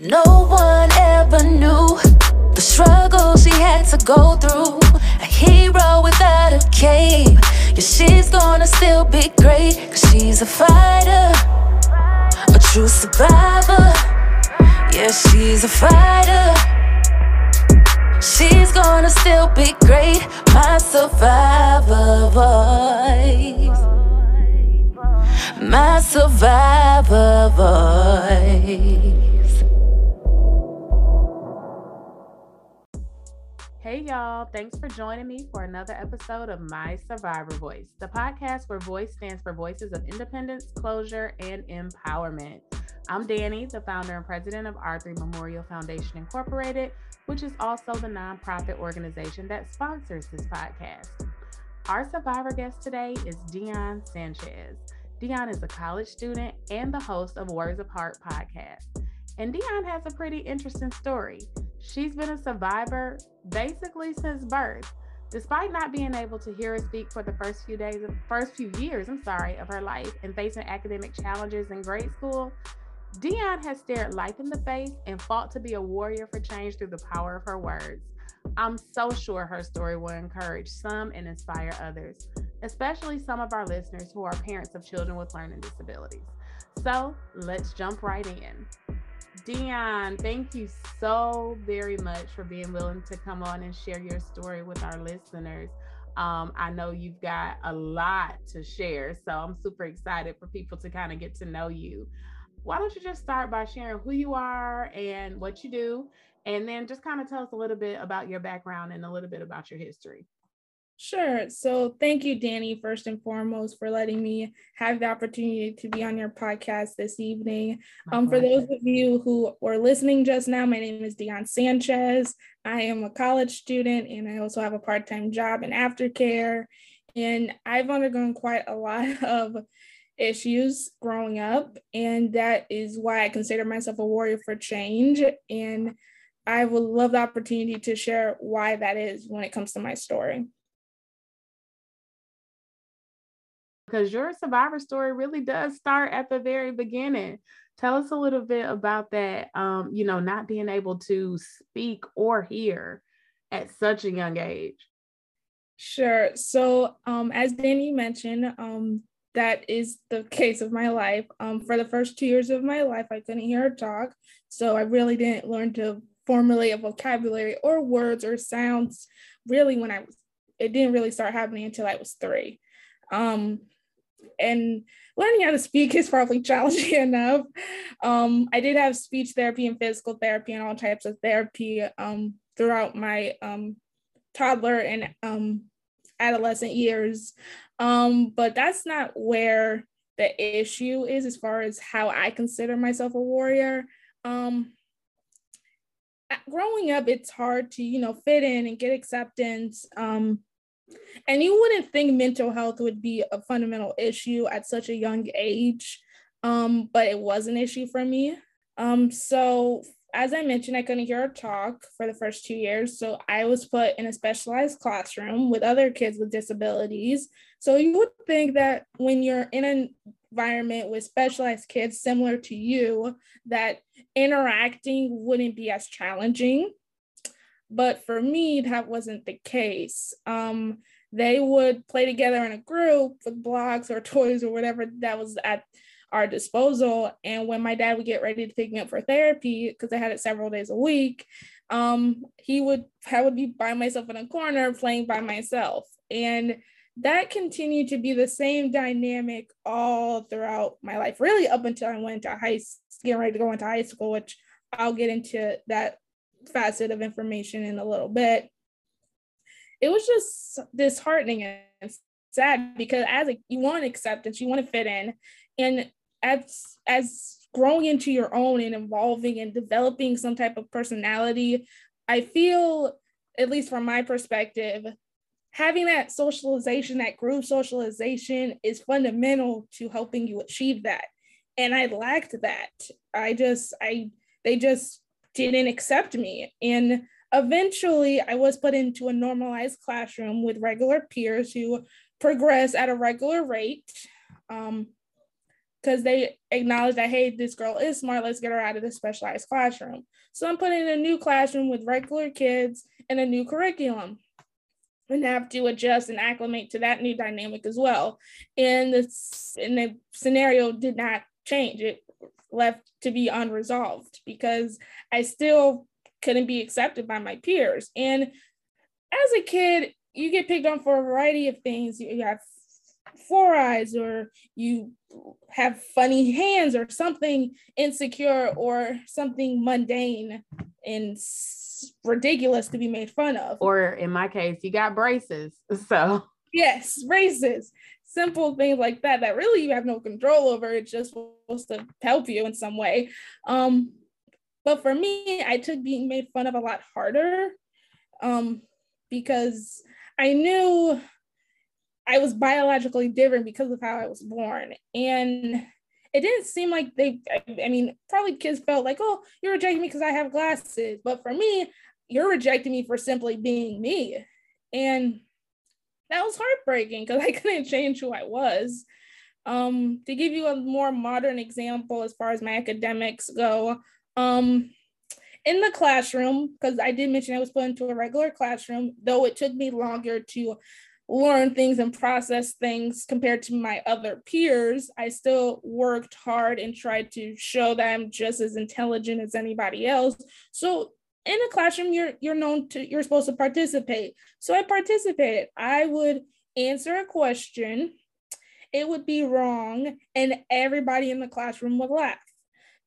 No one ever knew the struggles she had to go through. A hero without a cape. Yeah, she's gonna still be great, cause she's a fighter, a true survivor. Yeah, she's a fighter. She's gonna still be great, my survivor voice. My survivor voice. Hey, y'all. Thanks for joining me for another episode of My Survivor Voice, the podcast where voice stands for voices of independence, closure, and empowerment. I'm Danny, the founder and president of R3 Memorial Foundation Incorporated, which is also the nonprofit organization that sponsors this podcast. Our survivor guest today is Dion Sanchez. Dion is a college student and the host of Words Heart podcast. And Dion has a pretty interesting story. She's been a survivor basically since birth. Despite not being able to hear or speak for the first few days of first few years, I'm sorry, of her life and facing academic challenges in grade school, Dion has stared life in the face and fought to be a warrior for change through the power of her words. I'm so sure her story will encourage some and inspire others, especially some of our listeners who are parents of children with learning disabilities. So let's jump right in. Dion, thank you so very much for being willing to come on and share your story with our listeners. Um, I know you've got a lot to share, so I'm super excited for people to kind of get to know you. Why don't you just start by sharing who you are and what you do, and then just kind of tell us a little bit about your background and a little bit about your history? Sure. So thank you, Danny, first and foremost, for letting me have the opportunity to be on your podcast this evening. Um, for those of you who were listening just now, my name is Dion Sanchez. I am a college student and I also have a part time job in aftercare. And I've undergone quite a lot of issues growing up. And that is why I consider myself a warrior for change. And I would love the opportunity to share why that is when it comes to my story. Because your survivor story really does start at the very beginning. Tell us a little bit about that, um, you know, not being able to speak or hear at such a young age. Sure. So, um, as Danny mentioned, um, that is the case of my life. Um, for the first two years of my life, I couldn't hear her talk. So, I really didn't learn to formulate a vocabulary or words or sounds really when I was, it didn't really start happening until I was three. Um, and learning how to speak is probably challenging enough. Um, I did have speech therapy and physical therapy and all types of therapy um, throughout my um, toddler and um, adolescent years. Um, but that's not where the issue is as far as how I consider myself a warrior. Um, growing up, it's hard to, you know, fit in and get acceptance. And you wouldn't think mental health would be a fundamental issue at such a young age, um, but it was an issue for me. Um, so, as I mentioned, I couldn't hear her talk for the first two years. So, I was put in a specialized classroom with other kids with disabilities. So, you would think that when you're in an environment with specialized kids similar to you, that interacting wouldn't be as challenging. But for me, that wasn't the case. Um, they would play together in a group with blocks or toys or whatever that was at our disposal. And when my dad would get ready to pick me up for therapy, because I had it several days a week, um, he would I would be by myself in a corner playing by myself. And that continued to be the same dynamic all throughout my life, really up until I went to high getting ready to go into high school, which I'll get into that facet of information in a little bit. It was just disheartening and sad because as a, you want acceptance, you want to fit in, and as as growing into your own and evolving and developing some type of personality, I feel, at least from my perspective, having that socialization, that group socialization is fundamental to helping you achieve that. And I lacked that. I just, I, they just didn't accept me. And eventually, I was put into a normalized classroom with regular peers who progress at a regular rate. Um, because they acknowledge that hey this girl is smart let's get her out of the specialized classroom so i'm putting in a new classroom with regular kids and a new curriculum and have to adjust and acclimate to that new dynamic as well and this and the scenario did not change it left to be unresolved because i still couldn't be accepted by my peers and as a kid you get picked on for a variety of things you have four eyes or you have funny hands or something insecure or something mundane and ridiculous to be made fun of. Or in my case, you got braces. So, yes, braces. Simple things like that that really you have no control over. It's just supposed to help you in some way. Um, but for me, I took being made fun of a lot harder um, because I knew I was biologically different because of how I was born. And it didn't seem like they, I mean, probably kids felt like, oh, you're rejecting me because I have glasses. But for me, you're rejecting me for simply being me. And that was heartbreaking because I couldn't change who I was. Um, to give you a more modern example as far as my academics go, um, in the classroom, because I did mention I was put into a regular classroom, though it took me longer to learn things and process things compared to my other peers, I still worked hard and tried to show that I'm just as intelligent as anybody else. So in a classroom, you're you're known to you're supposed to participate. So I participated. I would answer a question, it would be wrong, and everybody in the classroom would laugh.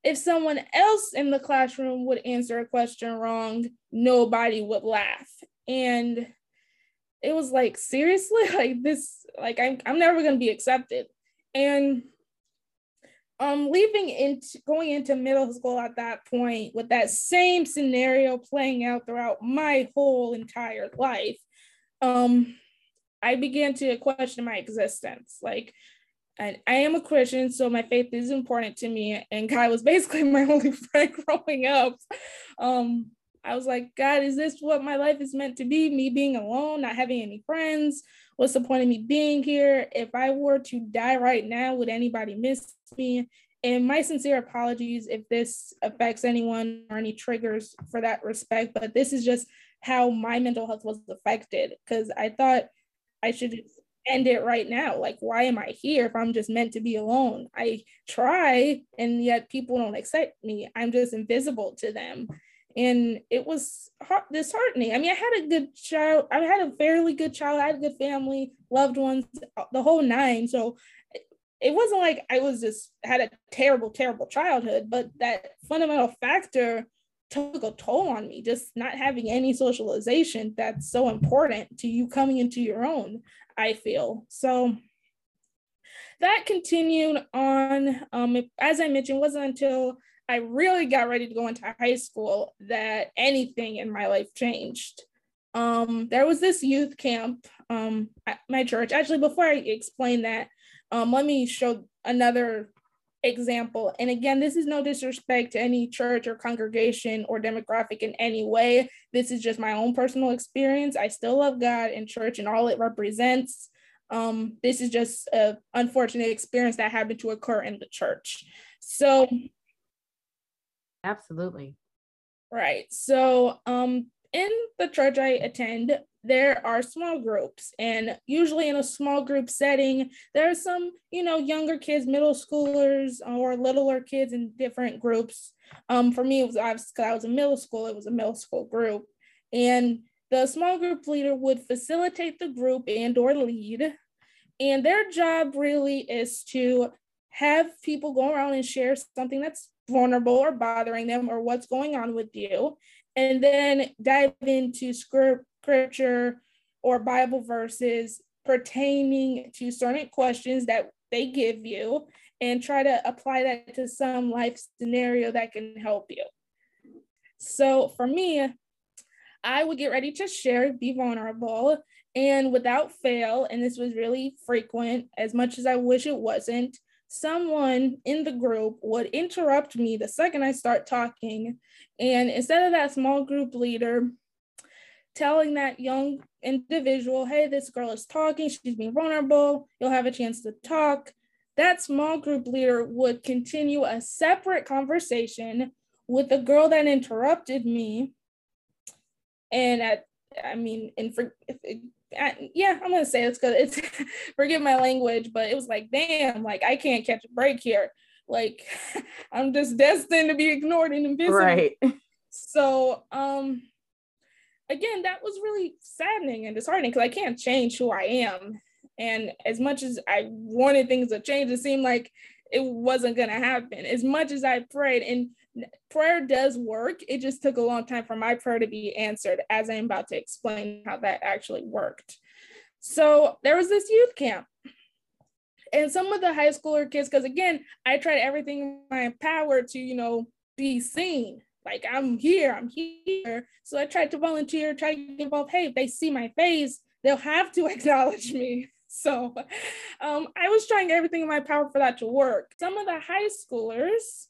If someone else in the classroom would answer a question wrong, nobody would laugh. And it was like seriously like this like I'm, I'm never going to be accepted and um leaving into going into middle school at that point with that same scenario playing out throughout my whole entire life um i began to question my existence like and I am a Christian, so my faith is important to me. And God was basically my only friend growing up. Um, I was like, God, is this what my life is meant to be? Me being alone, not having any friends? What's the point of me being here? If I were to die right now, would anybody miss me? And my sincere apologies if this affects anyone or any triggers for that respect, but this is just how my mental health was affected because I thought I should end it right now. Like, why am I here if I'm just meant to be alone? I try, and yet people don't accept me. I'm just invisible to them and it was heart- disheartening. I mean, I had a good child. I had a fairly good child. I had a good family, loved ones, uh, the whole nine. So it wasn't like I was just had a terrible, terrible childhood, but that fundamental factor took a toll on me. Just not having any socialization that's so important to you coming into your own. I feel so. That continued on. Um, as I mentioned, wasn't until I really got ready to go into high school that anything in my life changed. Um, there was this youth camp um, at my church. Actually, before I explain that, um, let me show another example. And again, this is no disrespect to any church or congregation or demographic in any way. This is just my own personal experience. I still love God and church and all it represents. Um, this is just an unfortunate experience that happened to occur in the church. So Absolutely. Right. So, um, in the church I attend, there are small groups, and usually in a small group setting, there are some, you know, younger kids, middle schoolers, or littler kids in different groups. Um, for me, it was obviously because I was in middle school, it was a middle school group, and the small group leader would facilitate the group and or lead, and their job really is to have people go around and share something that's vulnerable or bothering them or what's going on with you, and then dive into scripture or Bible verses pertaining to certain questions that they give you and try to apply that to some life scenario that can help you. So for me, I would get ready to share, be vulnerable, and without fail, and this was really frequent, as much as I wish it wasn't, someone in the group would interrupt me the second I start talking. And instead of that small group leader telling that young individual, hey, this girl is talking, she's being vulnerable, you'll have a chance to talk, that small group leader would continue a separate conversation with the girl that interrupted me. And at, I mean, and for, I, yeah, I'm gonna say it's good. It's forgive my language, but it was like, damn, like I can't catch a break here. Like I'm just destined to be ignored and invisible. Right. So, um, again, that was really saddening and disheartening because I can't change who I am. And as much as I wanted things to change, it seemed like it wasn't going to happen. As much as I prayed, and prayer does work, it just took a long time for my prayer to be answered, as I'm about to explain how that actually worked. So there was this youth camp. And some of the high schooler kids, because again, I tried everything in my power to, you know, be seen like I'm here, I'm here. So I tried to volunteer, try to get involved. Hey, if they see my face, they'll have to acknowledge me. So um, I was trying everything in my power for that to work. Some of the high schoolers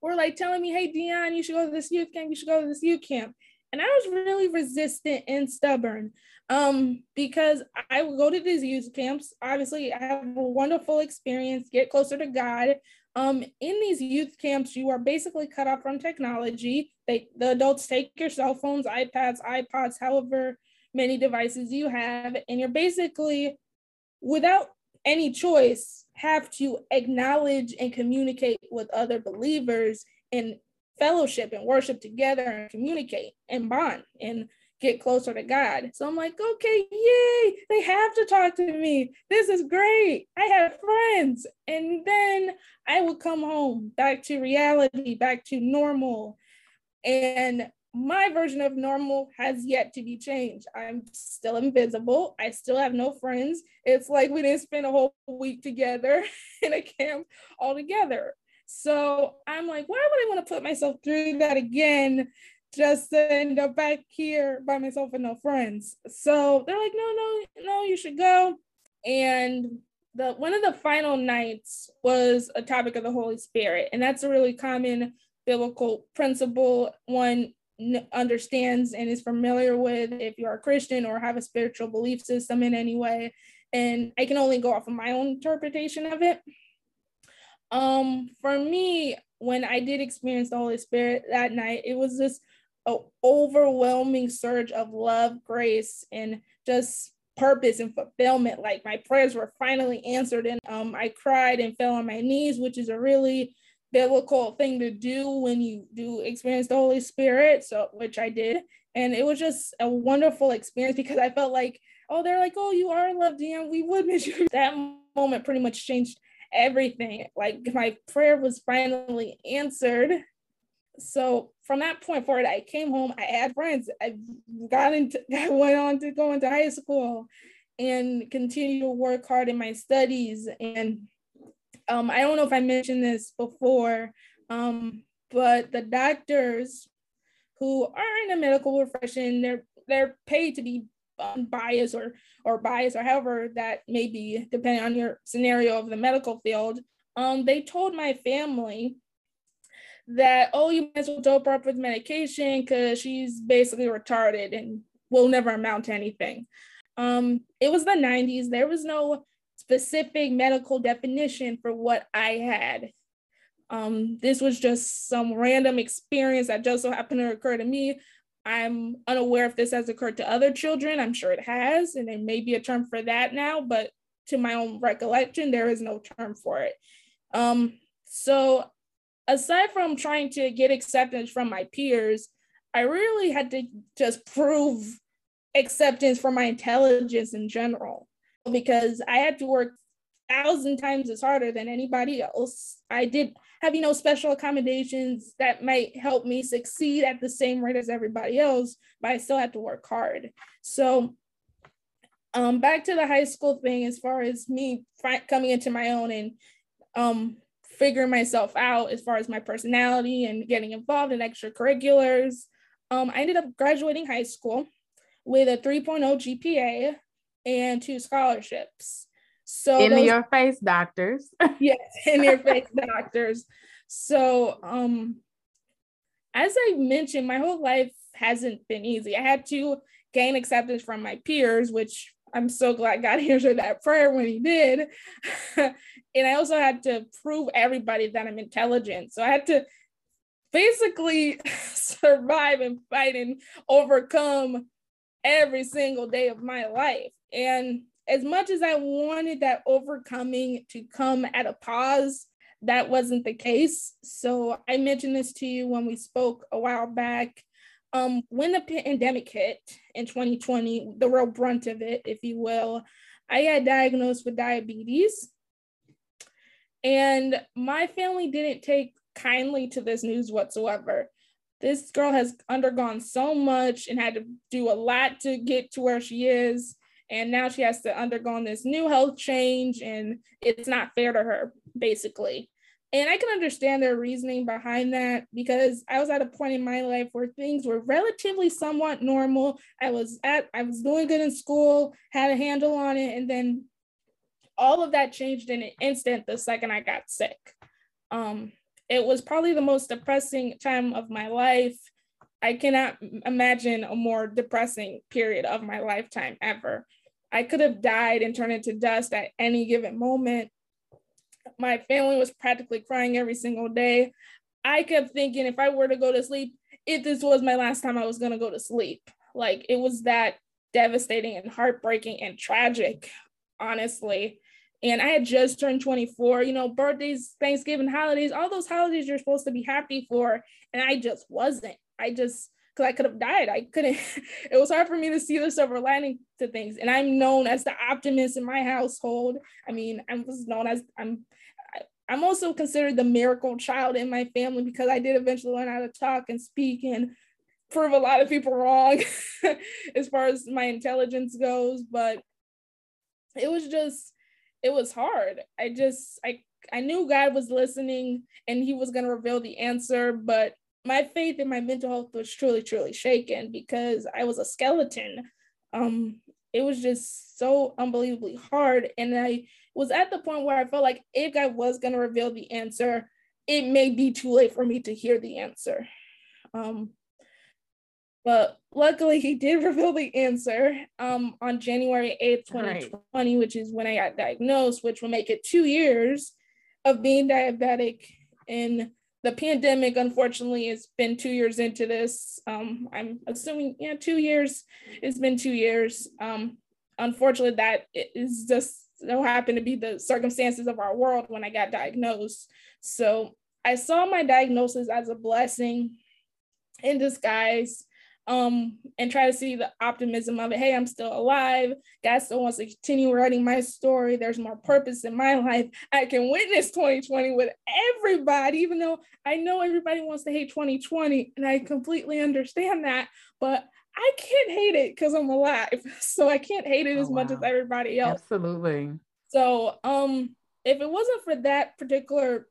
were like telling me, hey, Dion, you should go to this youth camp, you should go to this youth camp. And I was really resistant and stubborn um, because I would go to these youth camps. Obviously, I have a wonderful experience, get closer to God. Um, in these youth camps, you are basically cut off from technology. They, the adults take your cell phones, iPads, iPods, however many devices you have, and you're basically, without any choice, have to acknowledge and communicate with other believers and fellowship and worship together and communicate and bond and get closer to God. So I'm like, okay, yay, they have to talk to me. This is great. I have friends. And then I would come home back to reality, back to normal. And my version of normal has yet to be changed. I'm still invisible. I still have no friends. It's like we didn't spend a whole week together in a camp all together. So I'm like, why would I want to put myself through that again just to end up back here by myself with no friends. So they're like, no, no, no, you should go. And the one of the final nights was a topic of the Holy Spirit, and that's a really common biblical principle one understands and is familiar with if you're a Christian or have a spiritual belief system in any way. And I can only go off of my own interpretation of it. Um, for me, when I did experience the Holy Spirit that night, it was this an overwhelming surge of love, grace, and just purpose and fulfillment. Like my prayers were finally answered, and um, I cried and fell on my knees, which is a really biblical thing to do when you do experience the Holy Spirit. So, which I did, and it was just a wonderful experience because I felt like, oh, they're like, oh, you are loved, and we would miss you. That moment pretty much changed everything. Like my prayer was finally answered so from that point forward, I came home. I had friends. I got into. I went on to go into high school, and continue to work hard in my studies. And um, I don't know if I mentioned this before, um, but the doctors who are in the medical profession, they're they're paid to be unbiased or or biased or however that may be, depending on your scenario of the medical field. Um, they told my family that oh you might as well dope her up with medication because she's basically retarded and will never amount to anything. Um it was the 90s there was no specific medical definition for what i had. Um this was just some random experience that just so happened to occur to me. I'm unaware if this has occurred to other children. I'm sure it has and there may be a term for that now but to my own recollection there is no term for it. Um so aside from trying to get acceptance from my peers, I really had to just prove acceptance for my intelligence in general because I had to work thousand times as harder than anybody else. I did have, you know, special accommodations that might help me succeed at the same rate as everybody else, but I still had to work hard. So um, back to the high school thing, as far as me coming into my own and um, figuring myself out as far as my personality and getting involved in extracurriculars. Um, I ended up graduating high school with a 3.0 GPA and two scholarships. So in those, your face doctors. yes, in your face doctors. So um as I mentioned, my whole life hasn't been easy. I had to gain acceptance from my peers, which I'm so glad God answered that prayer when He did. and I also had to prove everybody that I'm intelligent. So I had to basically survive and fight and overcome every single day of my life. And as much as I wanted that overcoming to come at a pause, that wasn't the case. So I mentioned this to you when we spoke a while back. Um, when the pandemic hit in 2020, the real brunt of it, if you will, I got diagnosed with diabetes. And my family didn't take kindly to this news whatsoever. This girl has undergone so much and had to do a lot to get to where she is. And now she has to undergo this new health change, and it's not fair to her, basically. And I can understand their reasoning behind that because I was at a point in my life where things were relatively somewhat normal. I was at I was doing good in school, had a handle on it, and then all of that changed in an instant the second I got sick. Um, it was probably the most depressing time of my life. I cannot imagine a more depressing period of my lifetime ever. I could have died and turned into dust at any given moment. My family was practically crying every single day. I kept thinking if I were to go to sleep, if this was my last time I was going to go to sleep. Like it was that devastating and heartbreaking and tragic, honestly and I had just turned 24, you know, birthdays, Thanksgiving, holidays, all those holidays you're supposed to be happy for. And I just wasn't. I just, because I could have died. I couldn't, it was hard for me to see the silver lining to things. And I'm known as the optimist in my household. I mean, I was known as, I'm, I'm also considered the miracle child in my family because I did eventually learn how to talk and speak and prove a lot of people wrong as far as my intelligence goes. But it was just, it was hard. I just I I knew God was listening and he was going to reveal the answer, but my faith in my mental health was truly truly shaken because I was a skeleton. Um it was just so unbelievably hard and I was at the point where I felt like if God was going to reveal the answer, it may be too late for me to hear the answer. Um but luckily, he did reveal the answer um, on January 8th, 2020, right. which is when I got diagnosed, which will make it two years of being diabetic. And the pandemic, unfortunately, it's been two years into this. Um, I'm assuming, yeah, two years. It's been two years. Um, unfortunately, that is just so happened to be the circumstances of our world when I got diagnosed. So I saw my diagnosis as a blessing in disguise um, and try to see the optimism of it. Hey, I'm still alive. God still wants to continue writing my story. There's more purpose in my life. I can witness 2020 with everybody, even though I know everybody wants to hate 2020, and I completely understand that. But I can't hate it because I'm alive. So I can't hate it oh, as wow. much as everybody else. Absolutely. So um if it wasn't for that particular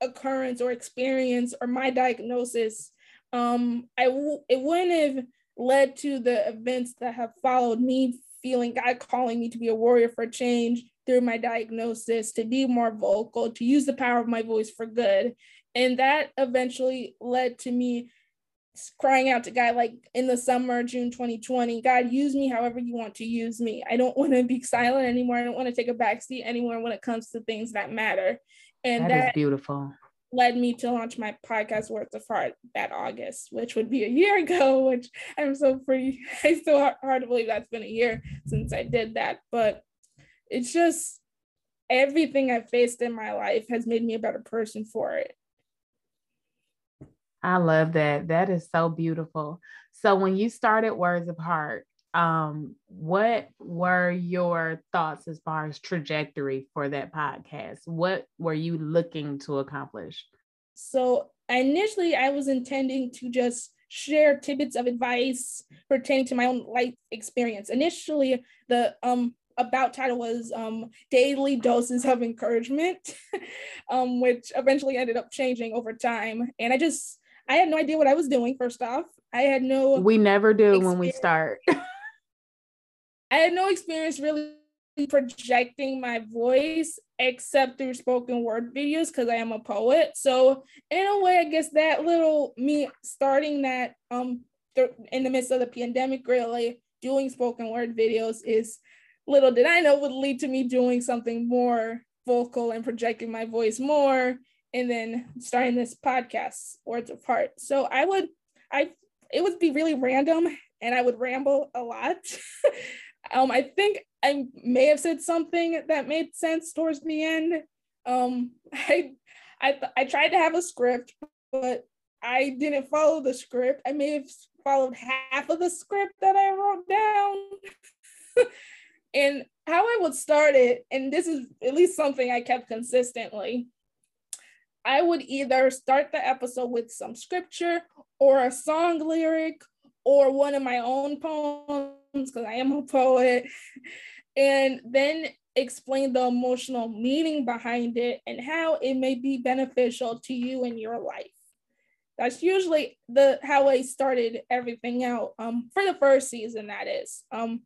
occurrence or experience or my diagnosis, um, I w- it wouldn't have led to the events that have followed me feeling God calling me to be a warrior for change through my diagnosis, to be more vocal, to use the power of my voice for good. And that eventually led to me crying out to God, like in the summer, June 2020, God, use me however you want to use me. I don't want to be silent anymore. I don't want to take a backseat anymore when it comes to things that matter. And that, beautiful led me to launch my podcast Words of Heart that August, which would be a year ago, which I'm so pretty, I still hard, hard to believe that's been a year since I did that. But it's just everything I've faced in my life has made me a better person for it. I love that. That is so beautiful. So when you started Words of Heart, um what were your thoughts as far as trajectory for that podcast what were you looking to accomplish so initially i was intending to just share tidbits of advice pertaining to my own life experience initially the um about title was um, daily doses of encouragement um, which eventually ended up changing over time and i just i had no idea what i was doing first off i had no we never do experience. when we start I had no experience really projecting my voice except through spoken word videos because I am a poet. So in a way, I guess that little me starting that um th- in the midst of the pandemic, really doing spoken word videos is little did I know would lead to me doing something more vocal and projecting my voice more and then starting this podcast words heart. So i would i it would be really random and i would ramble a lot. Um i think i may have said something that made sense towards the end. Um i i i tried to have a script but i didn't follow the script. I may have followed half of the script that i wrote down. And how i would start it and this is at least something i kept consistently I would either start the episode with some scripture or a song lyric or one of my own poems because I am a poet, and then explain the emotional meaning behind it and how it may be beneficial to you in your life. That's usually the how I started everything out. Um, for the first season, that is. Um,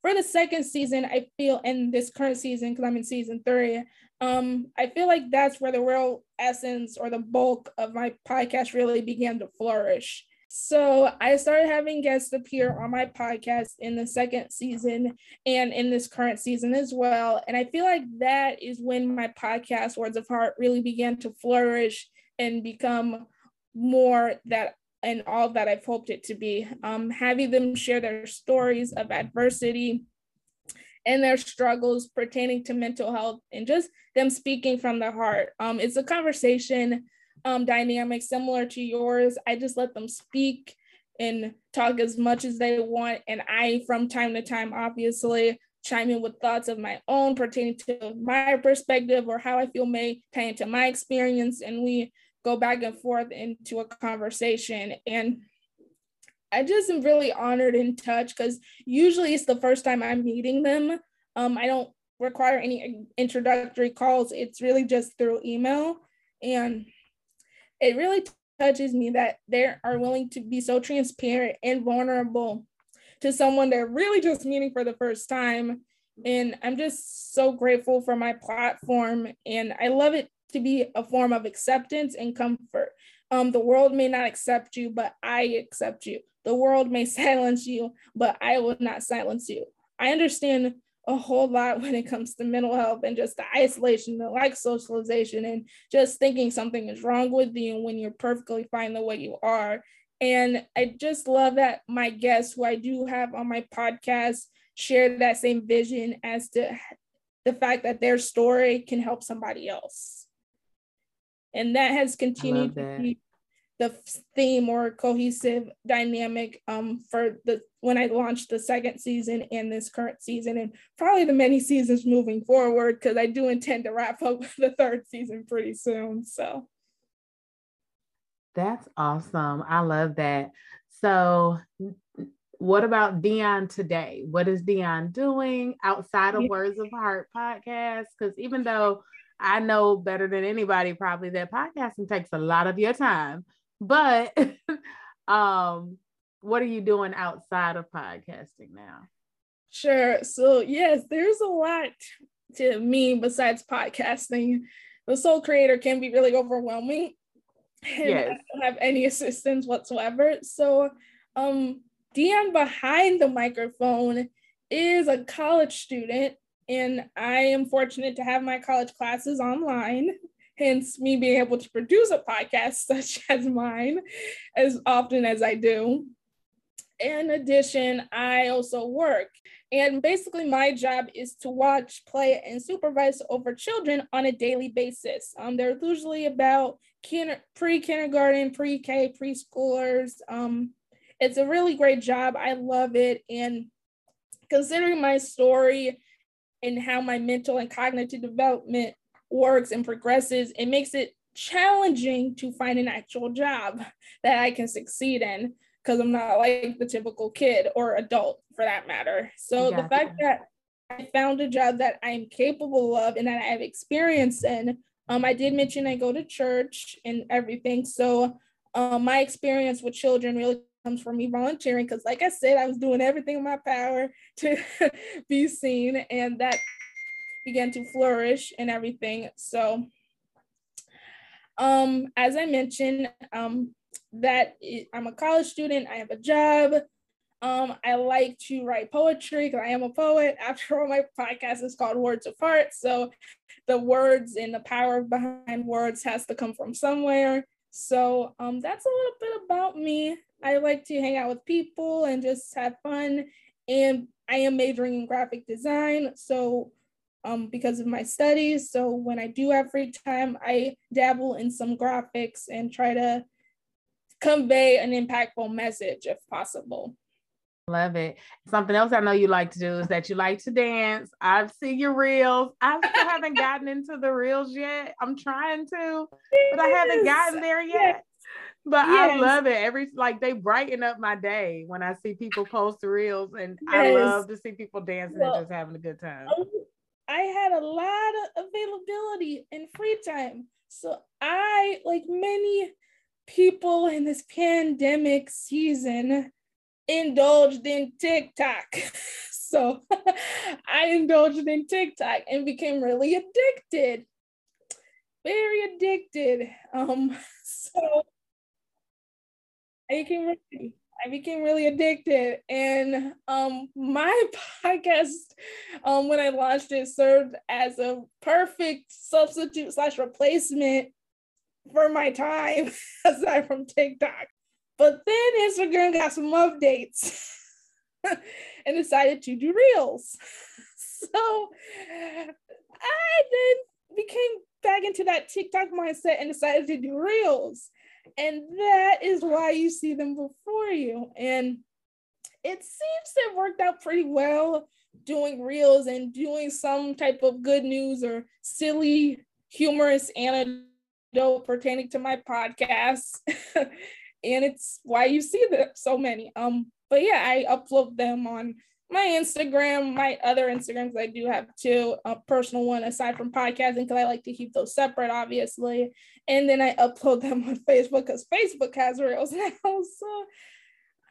for the second season, I feel in this current season, because I'm in season three, um, I feel like that's where the real essence or the bulk of my podcast really began to flourish. So I started having guests appear on my podcast in the second season and in this current season as well. And I feel like that is when my podcast, Words of Heart, really began to flourish and become more that and all that I've hoped it to be. Um, having them share their stories of adversity and their struggles pertaining to mental health and just them speaking from the heart. Um, it's a conversation um, dynamic similar to yours. I just let them speak and talk as much as they want. And I, from time to time, obviously, chime in with thoughts of my own pertaining to my perspective or how I feel may tie into my experience. And we go back and forth into a conversation. And I just am really honored and touched because usually it's the first time I'm meeting them. Um, I don't require any introductory calls. It's really just through email. And it really touches me that they are willing to be so transparent and vulnerable to someone they're really just meeting for the first time. And I'm just so grateful for my platform. And I love it to be a form of acceptance and comfort. Um, the world may not accept you, but I accept you. The world may silence you, but I will not silence you. I understand a whole lot when it comes to mental health and just the isolation, the lack socialization, and just thinking something is wrong with you when you're perfectly fine the way you are. And I just love that my guests, who I do have on my podcast, share that same vision as to the fact that their story can help somebody else and that has continued to be the theme or cohesive dynamic um, for the when I launched the second season and this current season, and probably the many seasons moving forward, because I do intend to wrap up the third season pretty soon. So that's awesome. I love that. So, what about Dion today? What is Dion doing outside of. Words of Heart podcast? Because even though I know better than anybody probably that podcasting takes a lot of your time. But um, what are you doing outside of podcasting now? Sure. So yes, there's a lot to me besides podcasting. The sole creator can be really overwhelming. And yes. I don't have any assistance whatsoever. So um Dion behind the microphone is a college student and I am fortunate to have my college classes online, hence me being able to produce a podcast such as mine as often as I do. In addition, I also work. And basically, my job is to watch, play, and supervise over children on a daily basis. Um, they're usually about kinder- pre kindergarten, pre K, preschoolers. Um, it's a really great job. I love it. And considering my story, and how my mental and cognitive development works and progresses, it makes it challenging to find an actual job that I can succeed in because I'm not like the typical kid or adult for that matter. So the fact that I found a job that I'm capable of and that I have experience in, um, I did mention I go to church and everything. So um, my experience with children really comes from me volunteering because like i said i was doing everything in my power to be seen and that began to flourish and everything so um as i mentioned um that i'm a college student i have a job Um, I like to write poetry because I am a poet. After all, my podcast is called Words of Heart. So the words and the power behind words has to come from somewhere. So um, that's a little bit about me. I like to hang out with people and just have fun. And I am majoring in graphic design. So um, because of my studies. So when I do have free time, I dabble in some graphics and try to convey an impactful message if possible. Love it. Something else I know you like to do is that you like to dance. I've seen your reels. I still haven't gotten into the reels yet. I'm trying to, but I haven't gotten there yet. But yes. I love it. Every like they brighten up my day when I see people post the reels, and yes. I love to see people dancing well, and just having a good time. I had a lot of availability and free time, so I, like many people in this pandemic season, indulged in TikTok. so I indulged in TikTok and became really addicted. Very addicted. Um, so I became really, I became really addicted. And um my podcast, um, when I launched it, served as a perfect substitute slash replacement for my time aside from TikTok. But then Instagram got some updates and decided to do reels. So I then became back into that TikTok mindset and decided to do reels. And that is why you see them before you. And it seems to have worked out pretty well doing reels and doing some type of good news or silly, humorous anecdote pertaining to my podcast. and it's why you see that so many. Um, but yeah, I upload them on my Instagram, my other Instagrams I do have two, a personal one aside from podcasting because I like to keep those separate, obviously. And then I upload them on Facebook because Facebook has reels now. So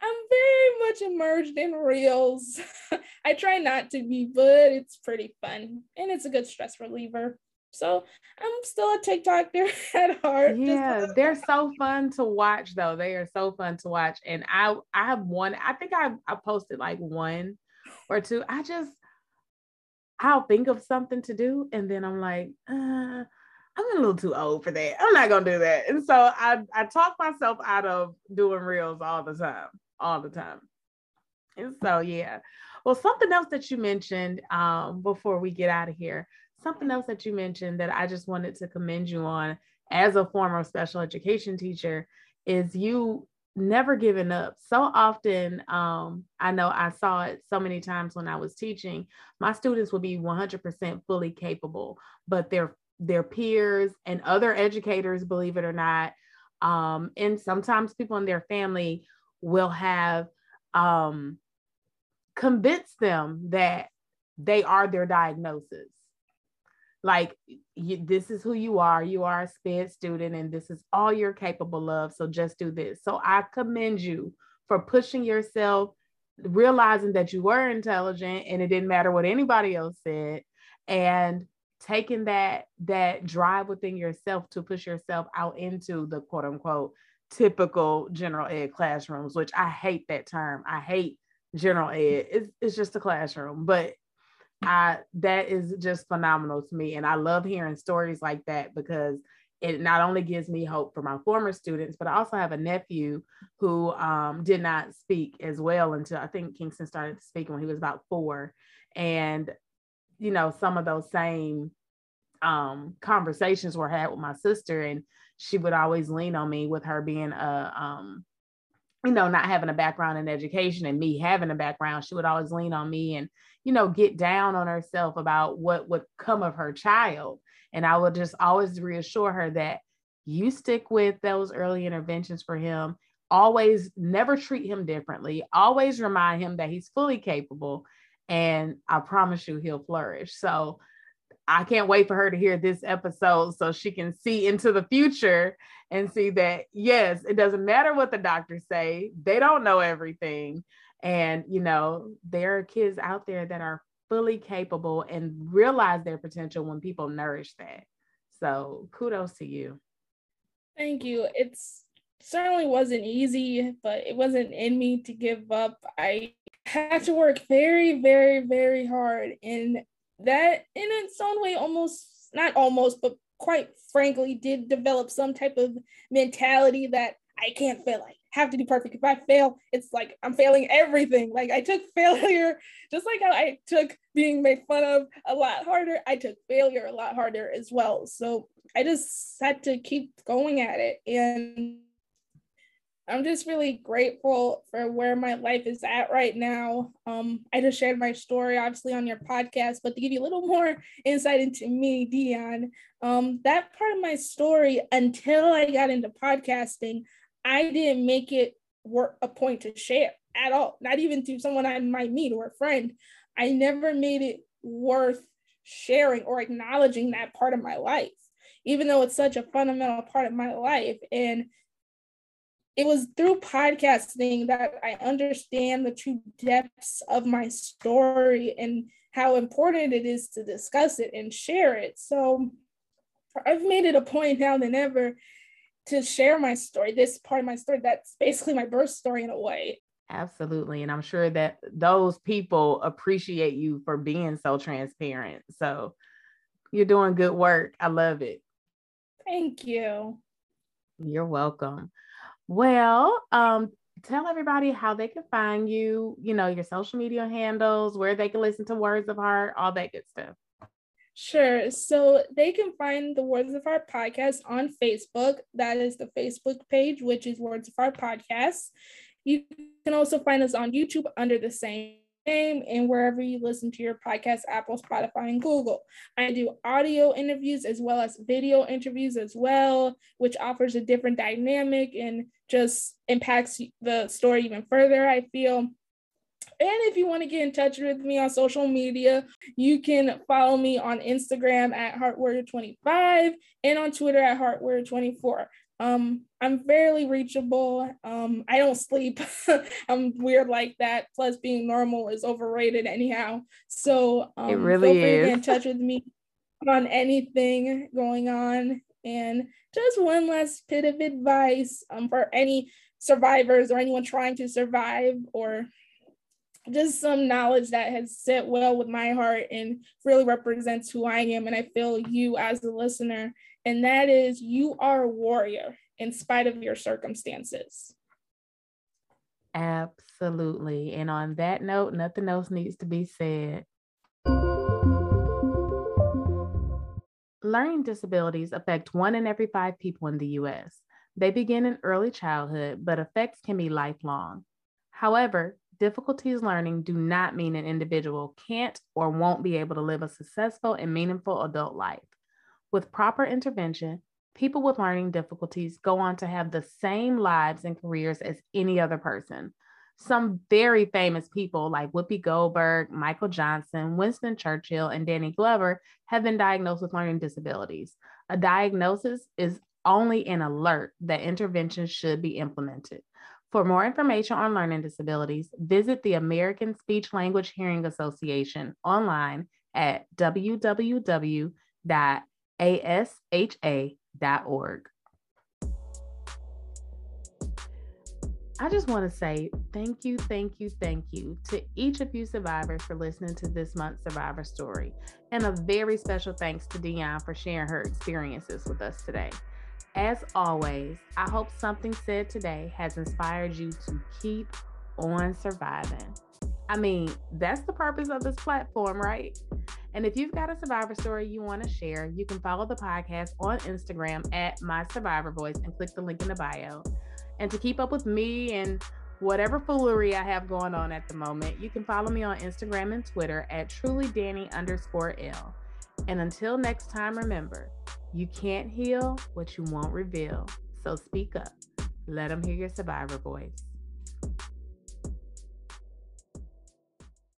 I'm very much immersed in reels. I try not to be, but it's pretty fun and it's a good stress reliever. So I'm still a TikToker at heart. Yeah, they're so fun to watch though. They are so fun to watch. And I I have one, I think I, I posted like one or two. I just I'll think of something to do and then I'm like, uh, I'm a little too old for that. I'm not gonna do that. And so I I talk myself out of doing reels all the time, all the time. And so yeah. Well, something else that you mentioned um, before we get out of here something else that you mentioned that I just wanted to commend you on as a former special education teacher is you never giving up. So often, um, I know I saw it so many times when I was teaching, my students would be 100% fully capable, but their their peers and other educators, believe it or not, um, and sometimes people in their family will have um, convinced them that they are their diagnosis like you, this is who you are. You are a sped student and this is all you're capable of so just do this. So i commend you for pushing yourself realizing that you were intelligent and it didn't matter what anybody else said and taking that that drive within yourself to push yourself out into the quote unquote typical general ed classrooms which i hate that term. I hate general ed. It's, it's just a classroom but I that is just phenomenal to me. And I love hearing stories like that because it not only gives me hope for my former students, but I also have a nephew who um, did not speak as well until I think Kingston started speaking when he was about four. And, you know, some of those same um, conversations were had with my sister, and she would always lean on me with her being a, um, you know, not having a background in education and me having a background. She would always lean on me and you know, get down on herself about what would come of her child. And I would just always reassure her that you stick with those early interventions for him. Always never treat him differently. Always remind him that he's fully capable. And I promise you, he'll flourish. So I can't wait for her to hear this episode so she can see into the future and see that, yes, it doesn't matter what the doctors say, they don't know everything. And, you know, there are kids out there that are fully capable and realize their potential when people nourish that. So kudos to you. Thank you. It's certainly wasn't easy, but it wasn't in me to give up. I had to work very, very, very hard. And that, in its own way, almost not almost, but quite frankly, did develop some type of mentality that I can't fail. I have to do perfect. If I fail, it's like I'm failing everything. Like I took failure, just like how I took being made fun of a lot harder, I took failure a lot harder as well. So I just had to keep going at it. And I'm just really grateful for where my life is at right now. Um, I just shared my story, obviously, on your podcast, but to give you a little more insight into me, Dion, um, that part of my story, until I got into podcasting, I didn't make it work a point to share at all, not even to someone I might meet or a friend. I never made it worth sharing or acknowledging that part of my life, even though it's such a fundamental part of my life. And it was through podcasting that I understand the true depths of my story and how important it is to discuss it and share it. So I've made it a point now than ever to share my story, this part of my story that's basically my birth story in a way. Absolutely. And I'm sure that those people appreciate you for being so transparent. So you're doing good work. I love it. Thank you. You're welcome. Well, um, tell everybody how they can find you, you know, your social media handles, where they can listen to Words of Heart, all that good stuff. Sure. So they can find the Words of Heart podcast on Facebook. That is the Facebook page, which is Words of Heart Podcast. You can also find us on YouTube under the same name and wherever you listen to your podcast, Apple, Spotify, and Google. I do audio interviews as well as video interviews as well, which offers a different dynamic and just impacts the story even further, I feel. And if you want to get in touch with me on social media, you can follow me on Instagram at HeartWarrior25 and on Twitter at HeartWarrior24. Um, I'm fairly reachable. Um, I don't sleep. I'm weird like that. Plus, being normal is overrated anyhow. So um, it really feel free is. to get in touch with me on anything going on. And just one last bit of advice um, for any survivors or anyone trying to survive or just some knowledge that has set well with my heart and really represents who I am. And I feel you as a listener. And that is you are a warrior in spite of your circumstances. Absolutely. And on that note, nothing else needs to be said. Learning disabilities affect one in every five people in the US. They begin in early childhood, but effects can be lifelong. However, difficulties learning do not mean an individual can't or won't be able to live a successful and meaningful adult life. With proper intervention, people with learning difficulties go on to have the same lives and careers as any other person. Some very famous people like Whoopi Goldberg, Michael Johnson, Winston Churchill, and Danny Glover have been diagnosed with learning disabilities. A diagnosis is only an alert that intervention should be implemented. For more information on learning disabilities, visit the American Speech Language Hearing Association online at www.asha.org. I just want to say thank you, thank you, thank you to each of you survivors for listening to this month's survivor story. And a very special thanks to Dion for sharing her experiences with us today. As always, I hope something said today has inspired you to keep on surviving. I mean, that's the purpose of this platform, right? And if you've got a survivor story you want to share, you can follow the podcast on Instagram at My Survivor Voice and click the link in the bio. And to keep up with me and whatever foolery I have going on at the moment, you can follow me on Instagram and Twitter at trulydanny underscore L. And until next time, remember, you can't heal what you won't reveal. So speak up. Let them hear your survivor voice.